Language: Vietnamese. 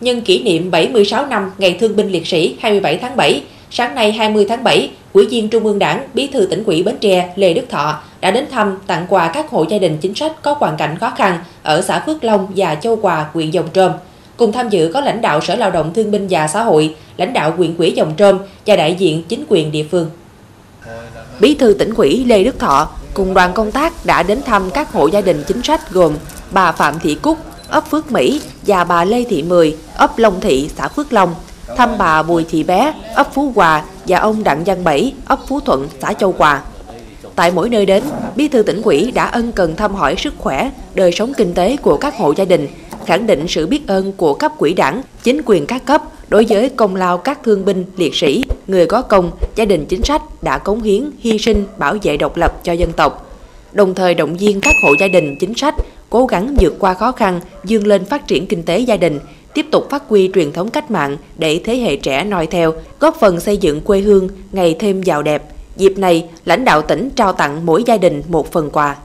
nhân kỷ niệm 76 năm Ngày Thương binh Liệt sĩ 27 tháng 7, sáng nay 20 tháng 7, Ủy viên Trung ương Đảng, Bí thư tỉnh ủy Bến Tre Lê Đức Thọ đã đến thăm tặng quà các hộ gia đình chính sách có hoàn cảnh khó khăn ở xã Phước Long và Châu Hòa, huyện Dòng Trôm. Cùng tham dự có lãnh đạo Sở Lao động Thương binh và Xã hội, lãnh đạo huyện quỹ Dòng Trôm và đại diện chính quyền địa phương. Bí thư tỉnh ủy Lê Đức Thọ cùng đoàn công tác đã đến thăm các hộ gia đình chính sách gồm bà Phạm Thị Cúc, ấp Phước Mỹ và bà Lê Thị Mười, ấp Long Thị, xã Phước Long, thăm bà Bùi Thị Bé, ấp Phú Hòa và ông Đặng Văn Bảy, ấp Phú Thuận, xã Châu Hòa. Tại mỗi nơi đến, Bí thư tỉnh ủy đã ân cần thăm hỏi sức khỏe, đời sống kinh tế của các hộ gia đình, khẳng định sự biết ơn của cấp quỹ đảng, chính quyền các cấp đối với công lao các thương binh, liệt sĩ, người có công, gia đình chính sách đã cống hiến, hy sinh, bảo vệ độc lập cho dân tộc. Đồng thời động viên các hộ gia đình chính sách cố gắng vượt qua khó khăn, dương lên phát triển kinh tế gia đình, tiếp tục phát huy truyền thống cách mạng để thế hệ trẻ noi theo, góp phần xây dựng quê hương ngày thêm giàu đẹp. Dịp này, lãnh đạo tỉnh trao tặng mỗi gia đình một phần quà.